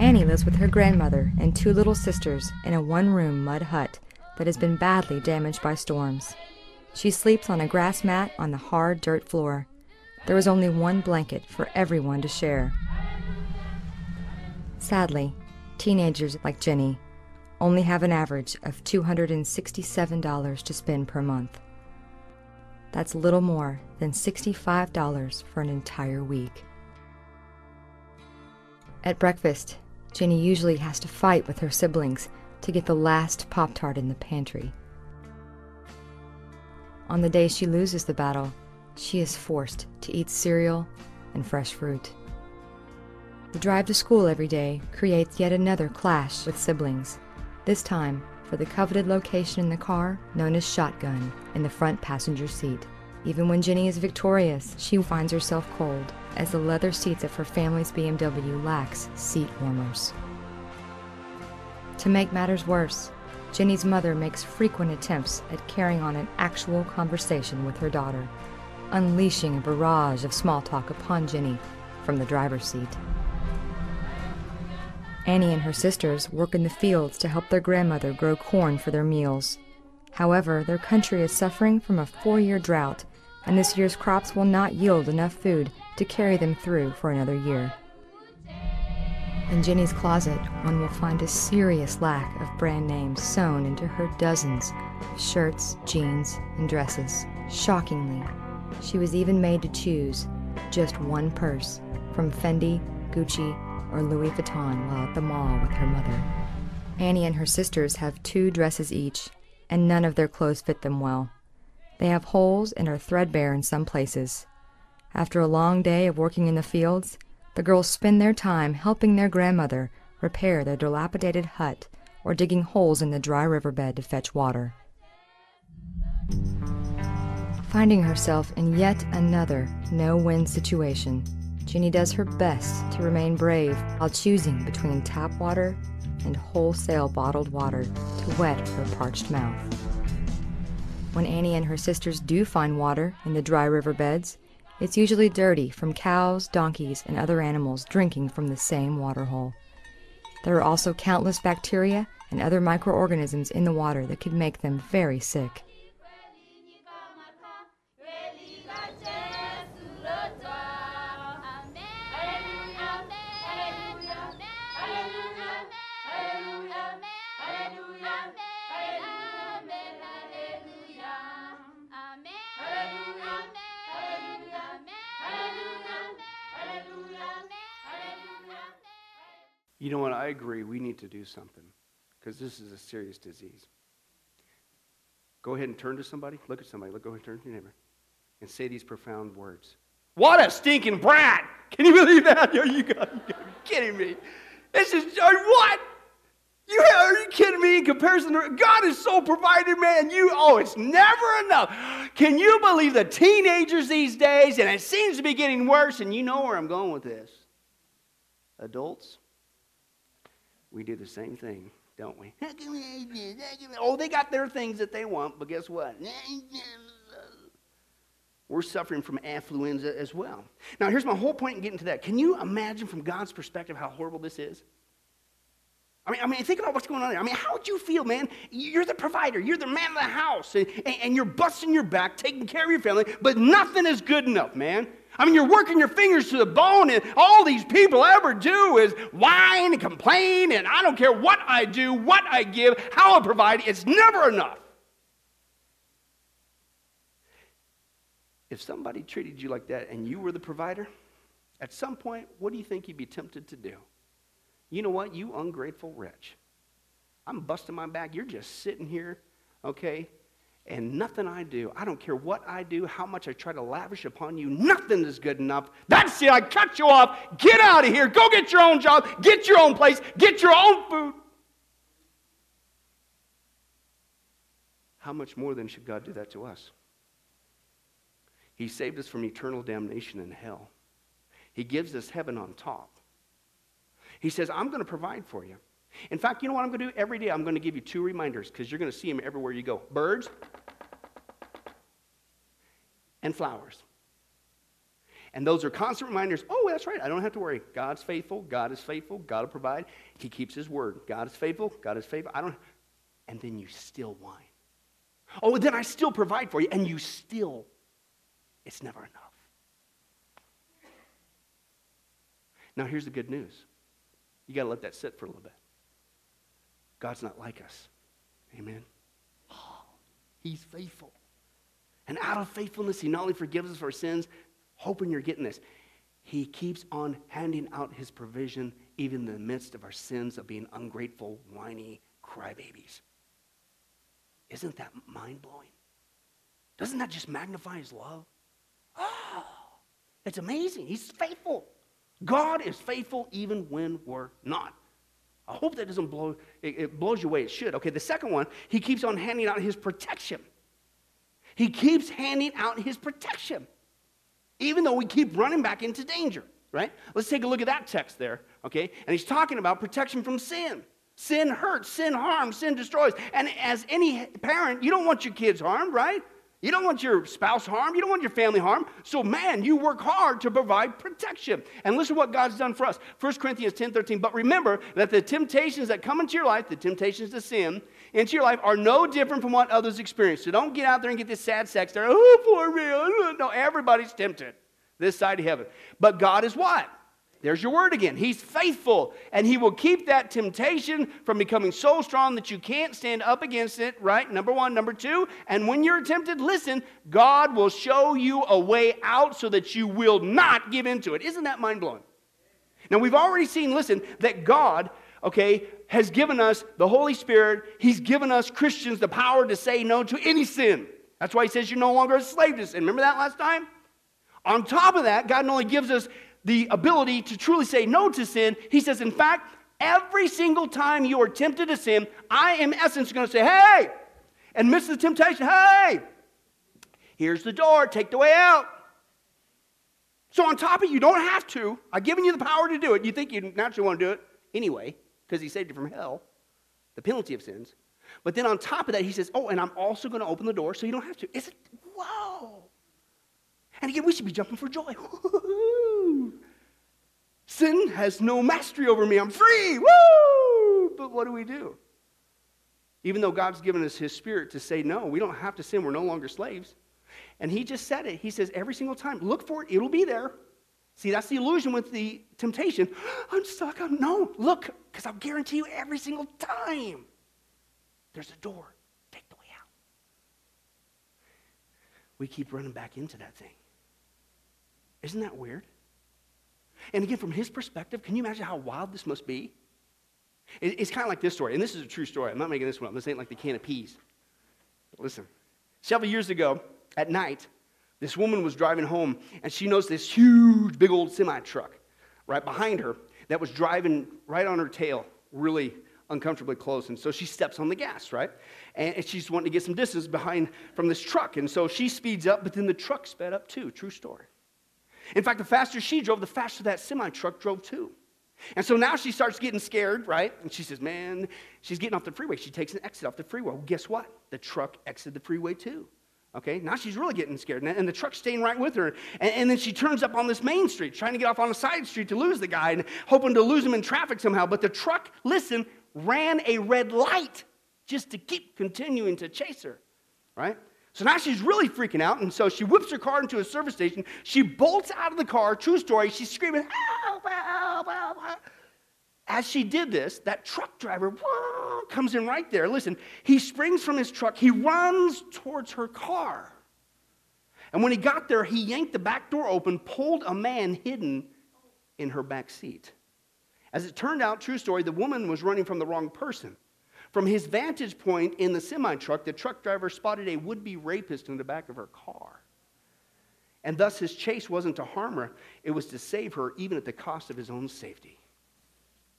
Annie lives with her grandmother and two little sisters in a one room mud hut that has been badly damaged by storms. She sleeps on a grass mat on the hard dirt floor. There is only one blanket for everyone to share. Sadly, teenagers like Jenny only have an average of $267 to spend per month. That's little more than $65 for an entire week. At breakfast, Jenny usually has to fight with her siblings to get the last Pop Tart in the pantry. On the day she loses the battle, she is forced to eat cereal and fresh fruit. The drive to school every day creates yet another clash with siblings, this time for the coveted location in the car known as shotgun in the front passenger seat. Even when Jenny is victorious, she finds herself cold as the leather seats of her family's BMW lacks seat warmers. To make matters worse, Jenny's mother makes frequent attempts at carrying on an actual conversation with her daughter, unleashing a barrage of small talk upon Jenny from the driver's seat. Annie and her sisters work in the fields to help their grandmother grow corn for their meals. However, their country is suffering from a four year drought, and this year's crops will not yield enough food to carry them through for another year. In Jenny's closet, one will find a serious lack of brand names sewn into her dozens of shirts, jeans, and dresses. Shockingly, she was even made to choose just one purse from Fendi, Gucci, or Louis Vuitton while at the mall with her mother. Annie and her sisters have two dresses each, and none of their clothes fit them well. They have holes and are threadbare in some places. After a long day of working in the fields, the girls spend their time helping their grandmother repair their dilapidated hut or digging holes in the dry riverbed to fetch water. Finding herself in yet another no win situation, Jenny does her best to remain brave while choosing between tap water and wholesale bottled water to wet her parched mouth. When Annie and her sisters do find water in the dry river beds, it's usually dirty from cows, donkeys, and other animals drinking from the same water hole. There are also countless bacteria and other microorganisms in the water that could make them very sick. You know what? I agree. We need to do something because this is a serious disease. Go ahead and turn to somebody. Look at somebody. Look, go ahead and turn to your neighbor and say these profound words. What a stinking brat! Can you believe that? Are you, you kidding me? This is are, what? You are you kidding me? in comparison to God is so provided, man. You, oh, it's never enough. Can you believe the teenagers these days? And it seems to be getting worse, and you know where I'm going with this. Adults, we do the same thing, don't we? Oh, they got their things that they want, but guess what? We're suffering from affluenza as well. Now, here's my whole point in getting to that. Can you imagine from God's perspective how horrible this is? I mean, I mean, think about what's going on there. I mean, how would you feel, man? You're the provider, you're the man of the house, and, and you're busting your back, taking care of your family, but nothing is good enough, man. I mean, you're working your fingers to the bone, and all these people ever do is whine and complain, and I don't care what I do, what I give, how I provide, it's never enough. If somebody treated you like that and you were the provider, at some point, what do you think you'd be tempted to do? You know what, you ungrateful wretch. I'm busting my back. You're just sitting here, okay, and nothing I do, I don't care what I do, how much I try to lavish upon you, nothing is good enough. That's it, I cut you off. Get out of here. Go get your own job, get your own place, get your own food. How much more then should God do that to us? He saved us from eternal damnation in hell. He gives us heaven on top. He says, I'm going to provide for you. In fact, you know what I'm going to do? Every day I'm going to give you two reminders because you're going to see them everywhere you go birds and flowers. And those are constant reminders. Oh, that's right. I don't have to worry. God's faithful. God is faithful. God will provide. He keeps his word. God is faithful. God is faithful. I don't. And then you still whine. Oh, then I still provide for you. And you still, it's never enough. Now, here's the good news you got to let that sit for a little bit. God's not like us. Amen. Oh, he's faithful. And out of faithfulness, He not only forgives us for our sins, hoping you're getting this, He keeps on handing out His provision even in the midst of our sins of being ungrateful, whiny crybabies. Isn't that mind blowing? Doesn't that just magnify His love? Oh, it's amazing. He's faithful. God is faithful even when we're not. I hope that doesn't blow, it, it blows you away. It should. Okay, the second one, he keeps on handing out his protection. He keeps handing out his protection, even though we keep running back into danger, right? Let's take a look at that text there, okay? And he's talking about protection from sin. Sin hurts, sin harms, sin destroys. And as any parent, you don't want your kids harmed, right? You don't want your spouse harmed. You don't want your family harmed. So, man, you work hard to provide protection. And listen to what God's done for us. 1 Corinthians 10 13. But remember that the temptations that come into your life, the temptations to sin, into your life are no different from what others experience. So don't get out there and get this sad sex there. Oh, poor me. No, everybody's tempted this side of heaven. But God is what? There's your word again. He's faithful, and He will keep that temptation from becoming so strong that you can't stand up against it, right? Number one. Number two, and when you're tempted, listen, God will show you a way out so that you will not give into it. Isn't that mind blowing? Now, we've already seen, listen, that God, okay, has given us the Holy Spirit. He's given us Christians the power to say no to any sin. That's why He says you're no longer a slave to sin. Remember that last time? On top of that, God not only gives us the ability to truly say no to sin, he says, in fact, every single time you are tempted to sin, I am, essence, going to say, hey, and miss the temptation, hey, here's the door, take the way out. So, on top of you don't have to. I've given you the power to do it. You think you naturally want to do it anyway, because he saved you from hell, the penalty of sins. But then on top of that, he says, oh, and I'm also going to open the door so you don't have to. Is it? Whoa. And again, we should be jumping for joy. Sin has no mastery over me. I'm free. Woo! But what do we do? Even though God's given us His Spirit to say no, we don't have to sin. We're no longer slaves. And He just said it. He says every single time, look for it. It'll be there. See, that's the illusion with the temptation. I'm stuck. I'm no. Look, because I'll guarantee you every single time there's a door. Take the way out. We keep running back into that thing. Isn't that weird? And again, from his perspective, can you imagine how wild this must be? It's kind of like this story, and this is a true story. I'm not making this one up. This ain't like the can of peas. Listen, several years ago at night, this woman was driving home, and she noticed this huge, big old semi truck right behind her that was driving right on her tail, really uncomfortably close. And so she steps on the gas, right? And she's wanting to get some distance behind from this truck. And so she speeds up, but then the truck sped up too. True story. In fact, the faster she drove, the faster that semi truck drove too. And so now she starts getting scared, right? And she says, Man, she's getting off the freeway. She takes an exit off the freeway. Well, guess what? The truck exited the freeway too. Okay, now she's really getting scared, and the truck's staying right with her. And, and, then she turns up on this main street, trying to get off on a side street to lose the guy, and hoping to lose him in traffic somehow. But the truck, listen, ran a red light just to keep continuing to chase her, right? So now she's really freaking out, and so she whips her car into a service station. She bolts out of the car, true story. She's screaming, help, help, help. As she did this, that truck driver whoa, comes in right there. Listen, he springs from his truck, he runs towards her car. And when he got there, he yanked the back door open, pulled a man hidden in her back seat. As it turned out, true story, the woman was running from the wrong person. From his vantage point in the semi truck, the truck driver spotted a would be rapist in the back of her car. And thus, his chase wasn't to harm her, it was to save her, even at the cost of his own safety.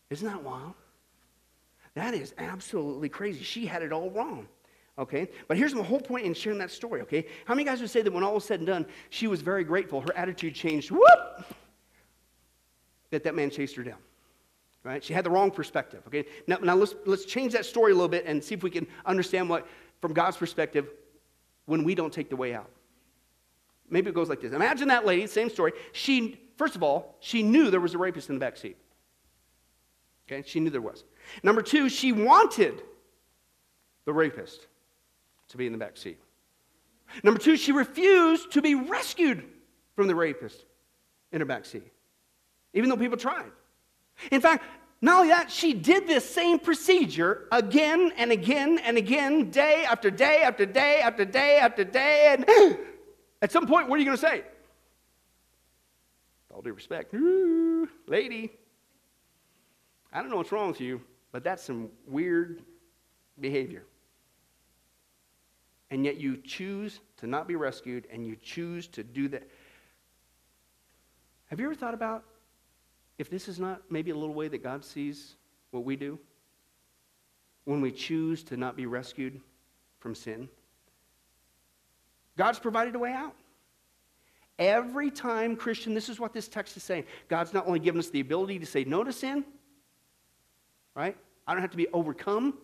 Isn't that wild? That is absolutely crazy. She had it all wrong. Okay? But here's my whole point in sharing that story, okay? How many guys would say that when all was said and done, she was very grateful, her attitude changed, whoop, that that man chased her down? Right? She had the wrong perspective, okay? Now, now let's, let's change that story a little bit and see if we can understand what, from God's perspective, when we don't take the way out. Maybe it goes like this. Imagine that lady, same story. She, first of all, she knew there was a rapist in the back seat. Okay, she knew there was. Number two, she wanted the rapist to be in the back seat. Number two, she refused to be rescued from the rapist in her back seat, even though people tried. In fact, not only that, she did this same procedure again and again and again, day after day after day after day after day. And at some point, what are you going to say? With all due respect, lady, I don't know what's wrong with you, but that's some weird behavior. And yet you choose to not be rescued and you choose to do that. Have you ever thought about if this is not maybe a little way that God sees what we do, when we choose to not be rescued from sin, God's provided a way out. Every time, Christian, this is what this text is saying. God's not only given us the ability to say no to sin, right? I don't have to be overcome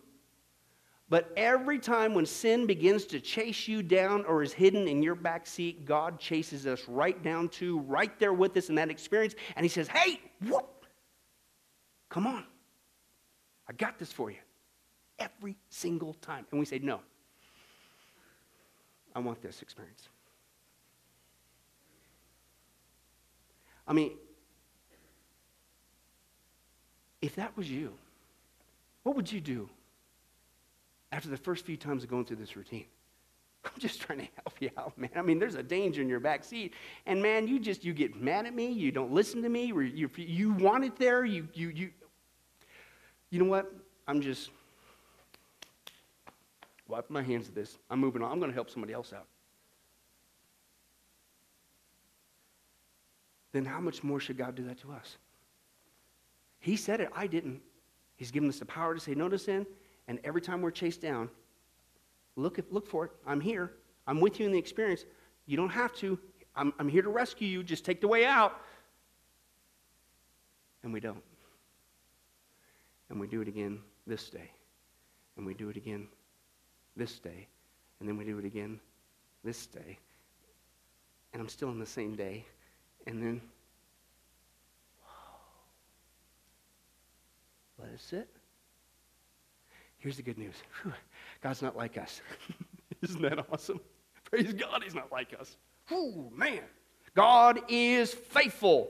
but every time when sin begins to chase you down or is hidden in your back seat, God chases us right down to, right there with us in that experience. And He says, Hey, what? Come on. I got this for you. Every single time. And we say, No. I want this experience. I mean, if that was you, what would you do? after the first few times of going through this routine. I'm just trying to help you out, man. I mean, there's a danger in your back seat. And man, you just, you get mad at me. You don't listen to me. You, you want it there. You, you, you, you know what? I'm just wiping my hands of this. I'm moving on. I'm going to help somebody else out. Then how much more should God do that to us? He said it. I didn't. He's given us the power to say no to sin and every time we're chased down, look, look for it. I'm here. I'm with you in the experience. You don't have to. I'm, I'm here to rescue you. Just take the way out. And we don't. And we do it again this day. And we do it again this day. And then we do it again this day. And I'm still in the same day. And then, let it sit. Here's the good news Whew. God's not like us. Isn't that awesome? Praise God, He's not like us. Whew, man. God is faithful,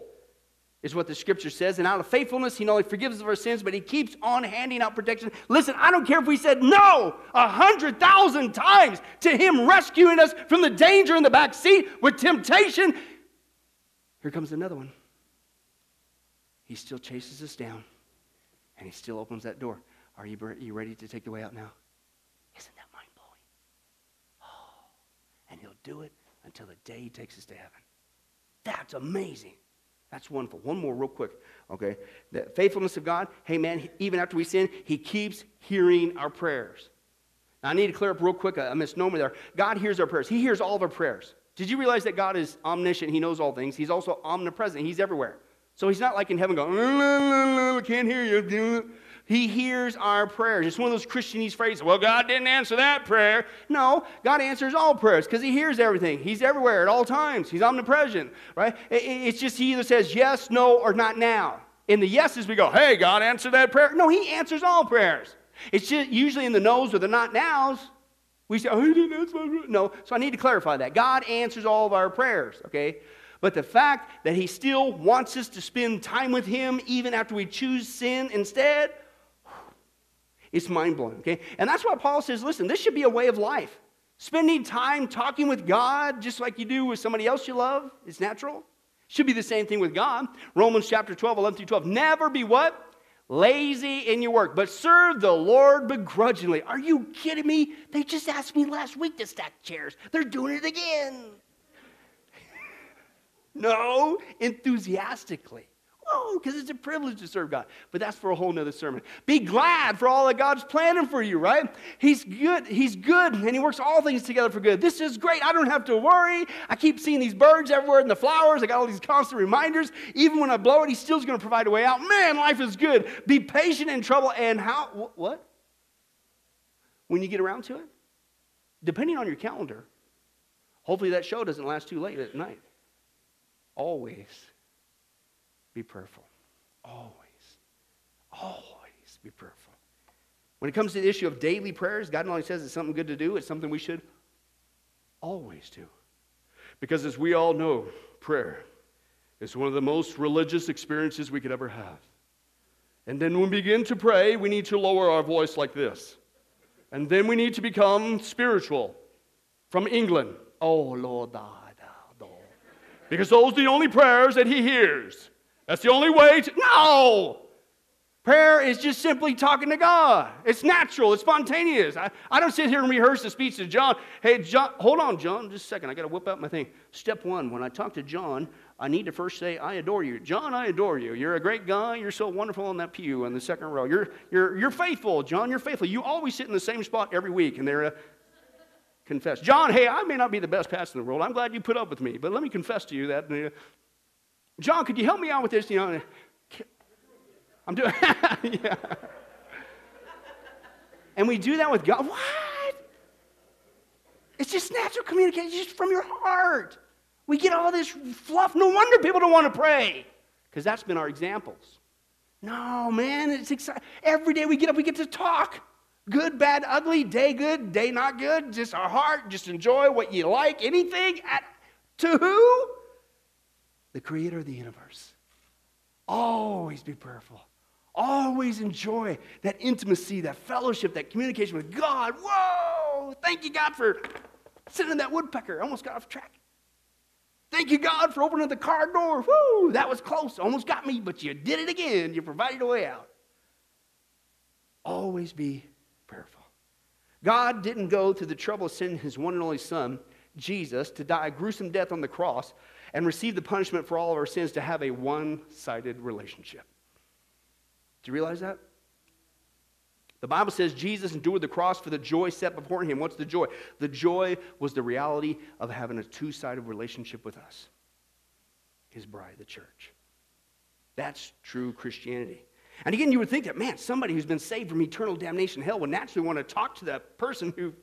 is what the scripture says. And out of faithfulness, He not only forgives us of our sins, but He keeps on handing out protection. Listen, I don't care if we said no a hundred thousand times to Him rescuing us from the danger in the back seat with temptation. Here comes another one. He still chases us down, and He still opens that door. Are you, are you ready to take the way out now? Isn't that mind blowing? Oh, and he'll do it until the day he takes us to heaven. That's amazing. That's wonderful. One more, real quick. Okay. The faithfulness of God. Hey, man, even after we sin, He keeps hearing our prayers. Now, I need to clear up real quick a, a misnomer there. God hears our prayers, He hears all of our prayers. Did you realize that God is omniscient? He knows all things. He's also omnipresent. He's everywhere. So He's not like in heaven going, mm, mm, mm, I can't hear you. He hears our prayers. It's one of those Christianese phrases. Well, God didn't answer that prayer. No, God answers all prayers because He hears everything. He's everywhere at all times. He's omnipresent, right? It's just He either says yes, no, or not now. In the yeses, we go, hey, God, answer that prayer. No, He answers all prayers. It's just usually in the no's or the not nows. We say, oh, He didn't answer my prayer. No, so I need to clarify that. God answers all of our prayers, okay? But the fact that He still wants us to spend time with Him even after we choose sin instead, it's mind blowing, okay? And that's why Paul says, listen, this should be a way of life. Spending time talking with God just like you do with somebody else you love is natural. Should be the same thing with God. Romans chapter 12, 11 through 12. Never be what? Lazy in your work, but serve the Lord begrudgingly. Are you kidding me? They just asked me last week to stack chairs. They're doing it again. no, enthusiastically. Oh, because it's a privilege to serve God. But that's for a whole nother sermon. Be glad for all that God's planning for you, right? He's good. He's good, and He works all things together for good. This is great. I don't have to worry. I keep seeing these birds everywhere and the flowers. I got all these constant reminders. Even when I blow it, He's still going to provide a way out. Man, life is good. Be patient in trouble. And how? What? When you get around to it? Depending on your calendar, hopefully that show doesn't last too late at night. Always be prayerful. Always. Always be prayerful. When it comes to the issue of daily prayers, God not only says it's something good to do, it's something we should always do. Because as we all know, prayer is one of the most religious experiences we could ever have. And then when we begin to pray, we need to lower our voice like this. And then we need to become spiritual from England. Oh, Lord, thou, thou, Because those are the only prayers that he hears. That's the only way to. No! Prayer is just simply talking to God. It's natural, it's spontaneous. I, I don't sit here and rehearse the speech to John. Hey, John, hold on, John, just a second. I got to whip out my thing. Step one when I talk to John, I need to first say, I adore you. John, I adore you. You're a great guy. You're so wonderful on that pew in the second row. You're, you're, you're faithful, John. You're faithful. You always sit in the same spot every week. And they're uh, confess. John, hey, I may not be the best pastor in the world. I'm glad you put up with me. But let me confess to you that uh, John, could you help me out with this? You know, I'm doing, yeah. And we do that with God. What? It's just natural communication, just from your heart. We get all this fluff. No wonder people don't want to pray, because that's been our examples. No, man, it's exciting. Every day we get up, we get to talk. Good, bad, ugly, day good, day not good. Just our heart, just enjoy what you like, anything. At, to who? The creator of the universe. Always be prayerful. Always enjoy that intimacy, that fellowship, that communication with God. Whoa! Thank you, God, for sending that woodpecker. I almost got off track. Thank you, God, for opening the car door. Woo! That was close. Almost got me, but you did it again. You provided a way out. Always be prayerful. God didn't go to the trouble of sending his one and only son, Jesus, to die a gruesome death on the cross and receive the punishment for all of our sins to have a one sided relationship. Do you realize that? The Bible says Jesus endured the cross for the joy set before him. What's the joy? The joy was the reality of having a two sided relationship with us, his bride, the church. That's true Christianity. And again, you would think that, man, somebody who's been saved from eternal damnation hell would naturally want to talk to that person who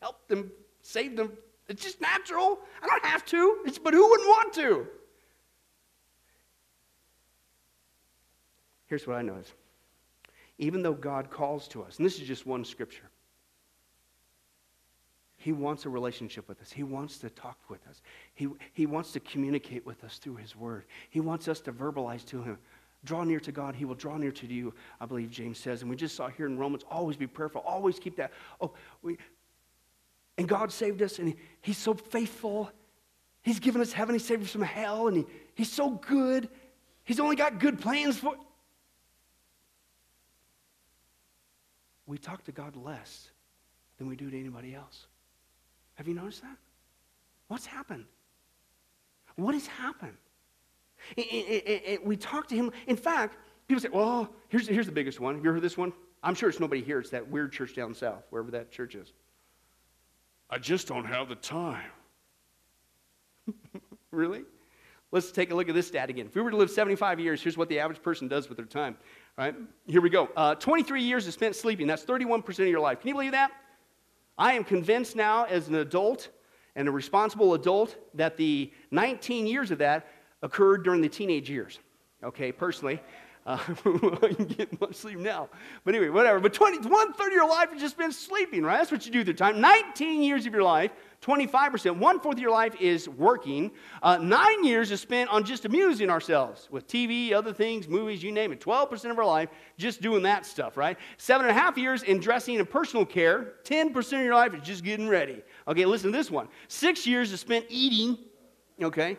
helped them, save them it's just natural. I don't have to, it's, but who wouldn't want to? Here's what I is even though God calls to us, and this is just one scripture, He wants a relationship with us. He wants to talk with us. He, he wants to communicate with us through His Word. He wants us to verbalize to Him. Draw near to God, He will draw near to you, I believe James says. And we just saw here in Romans always be prayerful, always keep that. Oh, we, and God saved us, and he, He's so faithful. He's given us heaven, He saved us from hell, and he, He's so good. He's only got good plans for. We talk to God less than we do to anybody else. Have you noticed that? What's happened? What has happened? And, and, and we talk to him. In fact, people say, well, here's, here's the biggest one. Have you heard this one? I'm sure it's nobody here. It's that weird church down south, wherever that church is. I just don't have the time. really? Let's take a look at this stat again. If we were to live 75 years, here's what the average person does with their time. All right, here we go. Uh, 23 years is spent sleeping. That's 31% of your life. Can you believe that? I am convinced now, as an adult and a responsible adult, that the 19 years of that occurred during the teenage years. Okay, personally. Uh, I can get much sleep now. But anyway, whatever. But 20, one third of your life has just been sleeping, right? That's what you do your time. 19 years of your life, 25%, one fourth of your life is working. Uh, nine years is spent on just amusing ourselves with TV, other things, movies, you name it. 12% of our life just doing that stuff, right? Seven and a half years in dressing and personal care. 10% of your life is just getting ready. Okay, listen to this one. Six years is spent eating, okay?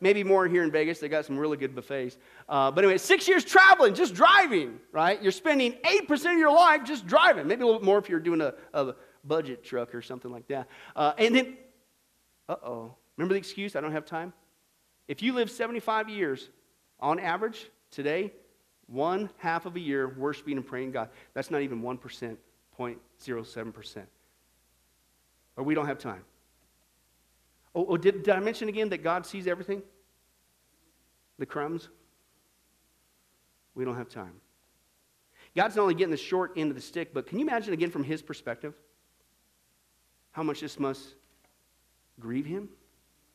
Maybe more here in Vegas. They got some really good buffets. Uh, but anyway, six years traveling, just driving, right? You're spending 8% of your life just driving. Maybe a little bit more if you're doing a, a budget truck or something like that. Uh, and then, uh oh, remember the excuse, I don't have time? If you live 75 years, on average, today, one half of a year worshiping and praying God, that's not even 1%, 0.07%. Or we don't have time. Oh, oh did, did I mention again that God sees everything? The crumbs? We don't have time. God's not only getting the short end of the stick, but can you imagine again from his perspective? how much this must grieve him?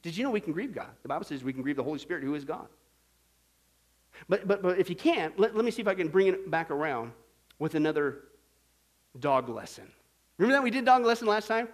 Did you know we can grieve God? The Bible says we can grieve the Holy Spirit, who is God. But, but, but if you can't, let, let me see if I can bring it back around with another dog lesson. Remember that we did dog lesson last time?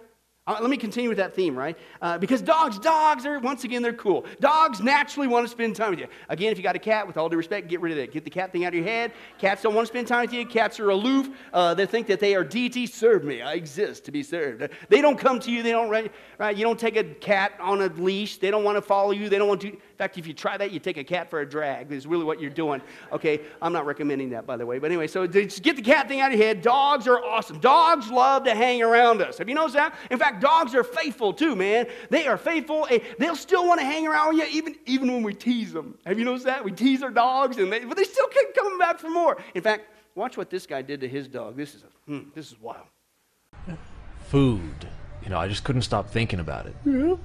Uh, let me continue with that theme, right? Uh, because dogs, dogs are, once again, they're cool. Dogs naturally want to spend time with you. Again, if you got a cat, with all due respect, get rid of it. Get the cat thing out of your head. Cats don't want to spend time with you. Cats are aloof. Uh, they think that they are deity. Serve me. I exist to be served. They don't come to you. They don't, right? right? You don't take a cat on a leash. They don't want to follow you. They don't want to In fact, if you try that, you take a cat for a drag, is really what you're doing. Okay, I'm not recommending that, by the way. But anyway, so just get the cat thing out of your head. Dogs are awesome. Dogs love to hang around us. Have you noticed that? In fact, dogs are faithful too, man. They are faithful. They'll still want to hang around with you even, even when we tease them. Have you noticed that? We tease our dogs, and they, but they still keep coming back for more. In fact, watch what this guy did to his dog. This is, a, hmm, this is wild. Food. You know, I just couldn't stop thinking about it. Yeah.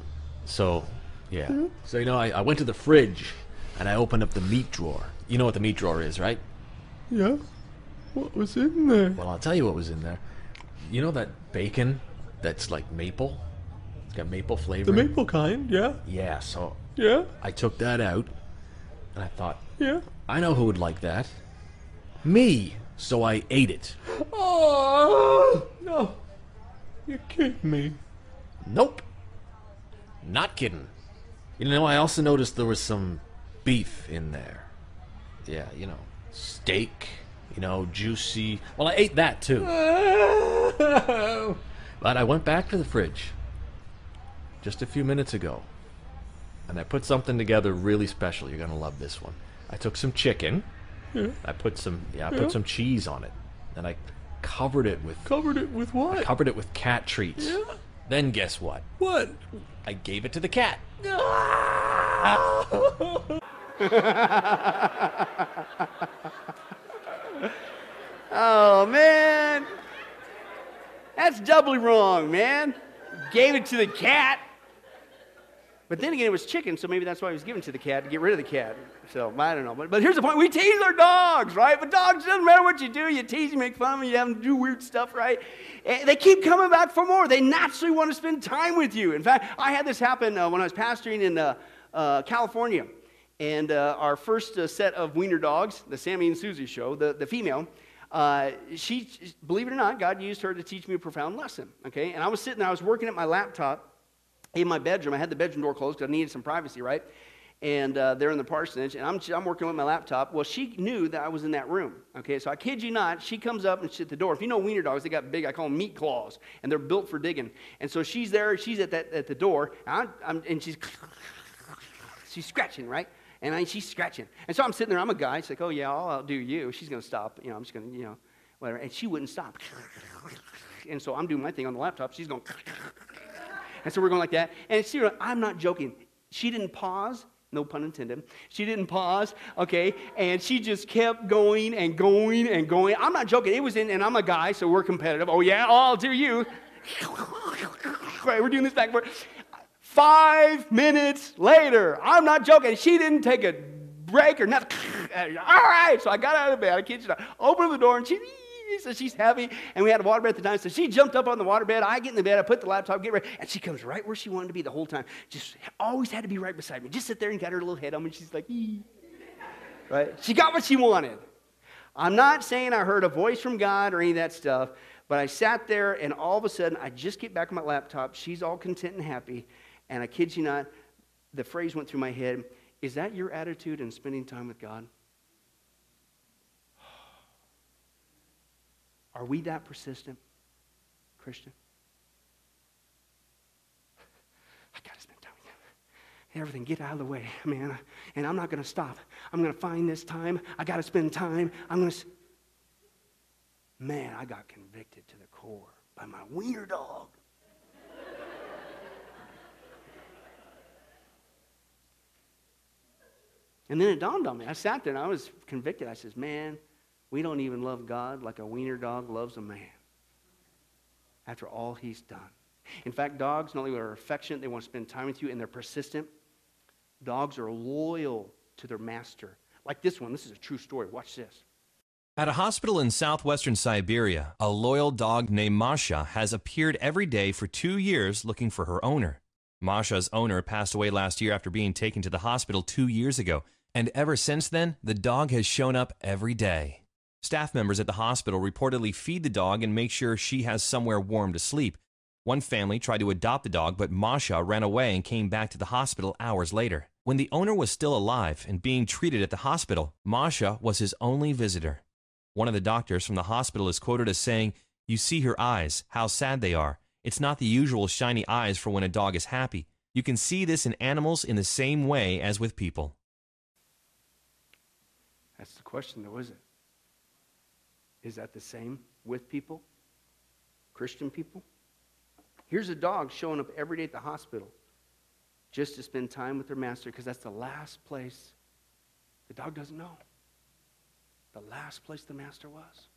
So yeah. Mm-hmm. So, you know, I, I went to the fridge and I opened up the meat drawer. You know what the meat drawer is, right? Yeah. What was in there? Well, I'll tell you what was in there. You know that bacon that's like maple? It's got maple flavor. The maple kind, yeah. Yeah, so. Yeah? I took that out and I thought, yeah. I know who would like that. Me. So I ate it. Oh, no. You're kidding me. Nope. Not kidding. You know, I also noticed there was some beef in there. Yeah, you know, steak, you know, juicy. Well, I ate that too. Oh. But I went back to the fridge just a few minutes ago and I put something together really special. You're going to love this one. I took some chicken. Yeah. I put some yeah, I put some cheese on it. And I covered it with Covered it with what? I covered it with cat treats. Yeah. Then guess what? What? I gave it to the cat. oh, man. That's doubly wrong, man. Gave it to the cat. But then again, it was chicken, so maybe that's why he was given to the cat to get rid of the cat. So I don't know. But, but here's the point: we tease our dogs, right? But dogs doesn't matter what you do. You tease, you make fun of them, you have them do weird stuff, right? And they keep coming back for more. They naturally want to spend time with you. In fact, I had this happen uh, when I was pastoring in uh, uh, California, and uh, our first uh, set of wiener dogs, the Sammy and Susie show, the, the female. Uh, she, believe it or not, God used her to teach me a profound lesson. Okay, and I was sitting there, I was working at my laptop, in my bedroom. I had the bedroom door closed because I needed some privacy, right? And uh, they're in the parsonage, and I'm, I'm working with my laptop. Well, she knew that I was in that room. Okay, so I kid you not, she comes up and she's at the door. If you know wiener dogs, they got big, I call them meat claws, and they're built for digging. And so she's there, she's at, that, at the door, and, I'm, and she's, she's scratching, right? And I, she's scratching. And so I'm sitting there, I'm a guy. She's like, oh, yeah, I'll outdo you. She's going to stop. You know, I'm just going to, you know, whatever. And she wouldn't stop. And so I'm doing my thing on the laptop. She's going, and so we're going like that. And see, I'm not joking. She didn't pause no pun intended. She didn't pause, okay? And she just kept going and going and going. I'm not joking. It was in, and I'm a guy, so we're competitive. Oh, yeah? I'll do you. right, we're doing this back and forth. Five minutes later, I'm not joking. She didn't take a break or nothing. All right, so I got out of bed. I kid you not. Opened the door, and she so she's heavy, and we had a waterbed at the time. So she jumped up on the waterbed. I get in the bed, I put the laptop, get ready, and she comes right where she wanted to be the whole time. Just always had to be right beside me. Just sit there and got her little head on me. She's like, ee. right? She got what she wanted. I'm not saying I heard a voice from God or any of that stuff, but I sat there, and all of a sudden, I just get back on my laptop. She's all content and happy, and I kid you not, the phrase went through my head Is that your attitude in spending time with God? Are we that persistent, Christian? I got to spend time with him. Everything, get out of the way, man. And I'm not going to stop. I'm going to find this time. I got to spend time. I'm going to. Man, I got convicted to the core by my wiener dog. And then it dawned on me. I sat there and I was convicted. I says, man, we don't even love God like a wiener dog loves a man after all he's done. In fact, dogs not only are affectionate, they want to spend time with you, and they're persistent. Dogs are loyal to their master. Like this one, this is a true story. Watch this. At a hospital in southwestern Siberia, a loyal dog named Masha has appeared every day for two years looking for her owner. Masha's owner passed away last year after being taken to the hospital two years ago, and ever since then, the dog has shown up every day. Staff members at the hospital reportedly feed the dog and make sure she has somewhere warm to sleep. One family tried to adopt the dog, but Masha ran away and came back to the hospital hours later. When the owner was still alive and being treated at the hospital, Masha was his only visitor. One of the doctors from the hospital is quoted as saying, You see her eyes, how sad they are. It's not the usual shiny eyes for when a dog is happy. You can see this in animals in the same way as with people. Question, though, is it? Is that the same with people? Christian people? Here's a dog showing up every day at the hospital just to spend time with their master because that's the last place the dog doesn't know. The last place the master was.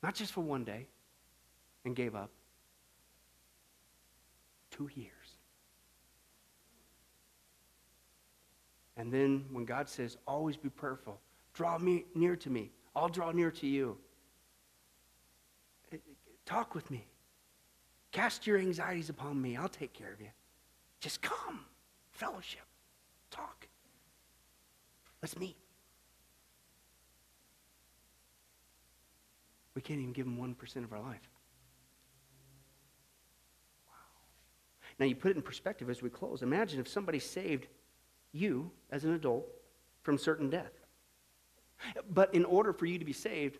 Not just for one day and gave up. Two years. And then when God says, always be prayerful, draw me near to me. I'll draw near to you. Eh, talk with me. Cast your anxieties upon me. I'll take care of you. Just come. Fellowship. Talk. Let's meet. We can't even give him 1% of our life. Wow. Now, you put it in perspective as we close. Imagine if somebody saved you as an adult from certain death. But in order for you to be saved,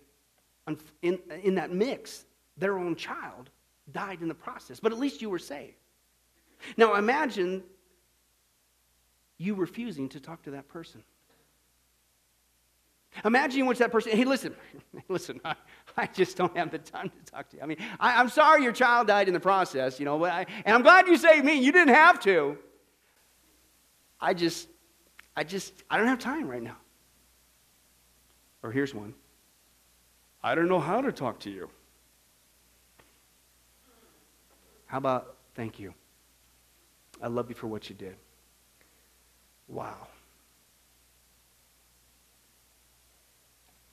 in, in that mix, their own child died in the process. But at least you were saved. Now imagine you refusing to talk to that person. Imagine you went to that person, hey, listen, listen, I, I, just don't have the time to talk to you. I mean, I, am sorry your child died in the process, you know, but I, and I'm glad you saved me. You didn't have to. I just, I just, I don't have time right now. Or here's one I don't know how to talk to you. How about thank you? I love you for what you did. Wow.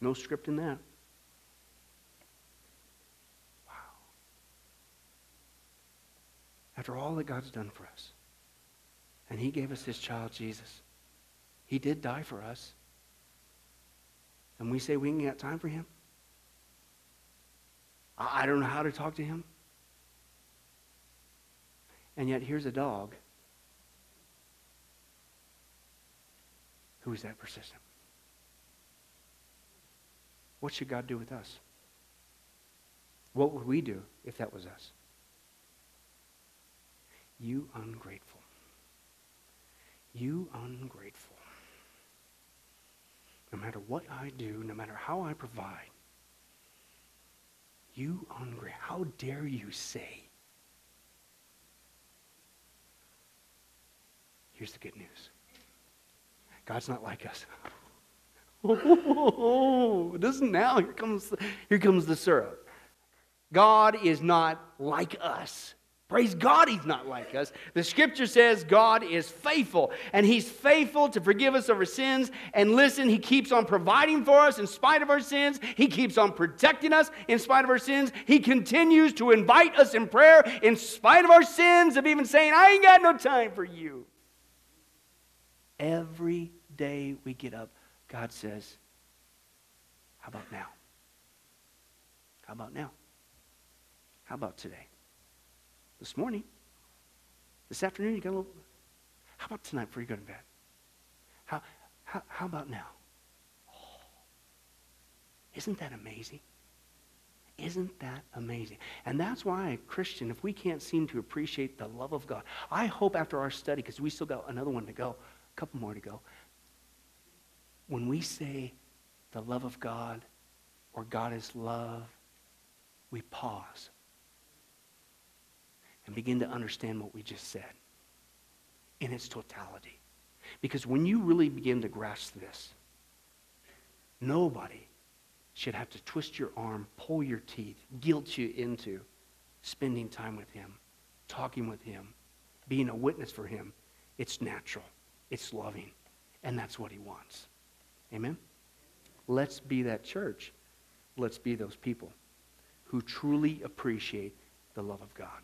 No script in that. Wow. After all that God's done for us, and He gave us His child, Jesus, He did die for us and we say we ain't got time for him? I don't know how to talk to him. And yet here's a dog who is that persistent. What should God do with us? What would we do if that was us? You ungrateful. You ungrateful no matter what I do, no matter how I provide, you hungry, how dare you say? Here's the good news God's not like us. Oh, doesn't now? Here comes, here comes the syrup. God is not like us. Praise God, He's not like us. The scripture says God is faithful, and He's faithful to forgive us of our sins. And listen, He keeps on providing for us in spite of our sins. He keeps on protecting us in spite of our sins. He continues to invite us in prayer in spite of our sins, of even saying, I ain't got no time for you. Every day we get up, God says, How about now? How about now? How about today? This morning? This afternoon? You got a little. How about tonight before you go to bed? How, how, how about now? Oh, isn't that amazing? Isn't that amazing? And that's why, Christian, if we can't seem to appreciate the love of God, I hope after our study, because we still got another one to go, a couple more to go, when we say the love of God or God is love, we pause and begin to understand what we just said in its totality. Because when you really begin to grasp this, nobody should have to twist your arm, pull your teeth, guilt you into spending time with Him, talking with Him, being a witness for Him. It's natural, it's loving, and that's what He wants. Amen? Let's be that church. Let's be those people who truly appreciate the love of God.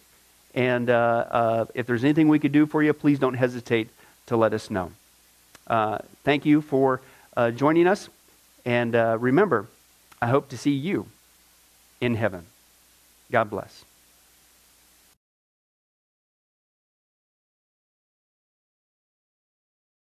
And uh, uh, if there's anything we could do for you, please don't hesitate to let us know. Uh, thank you for uh, joining us. And uh, remember, I hope to see you in heaven. God bless.